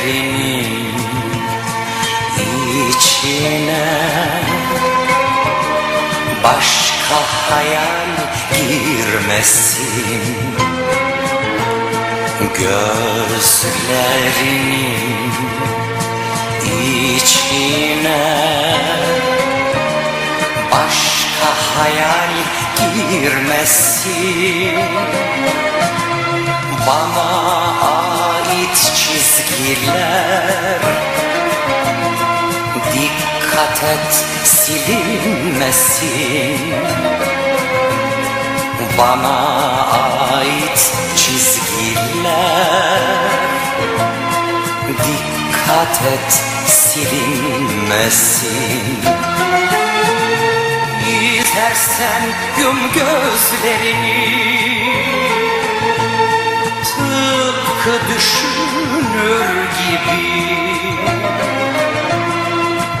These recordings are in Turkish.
kalbimin içine Başka hayal girmesin. Gözlerinin içine Başka hayal girmesin. Bana çizgiler Dikkat et silinmesin. Bana ait çizgiler Dikkat et silinmesin. İstersen yum gözlerini Tıpkı gibi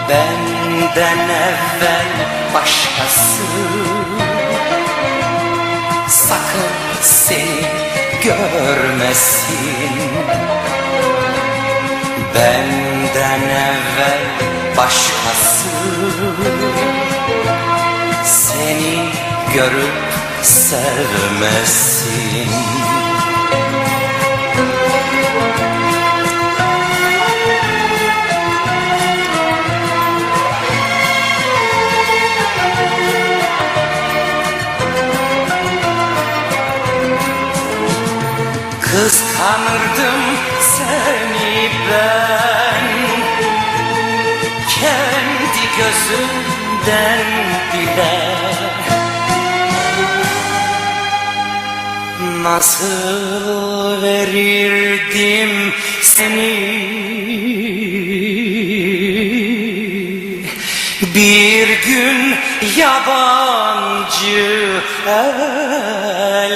Benden evvel başkası. Sakın seni görmesin. Benden evvel başkası. Seni görüp sevmesin Kıskanırdım seni ben. Kendi gözümden bile. Nasıl verirdim seni? Bir gün yabancı ele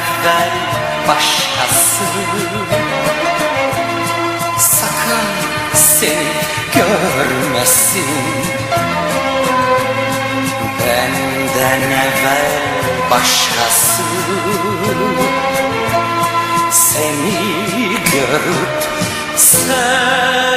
evvel başkası. Sakın seni görmesin. Benden evvel başkası. Seni görüp sen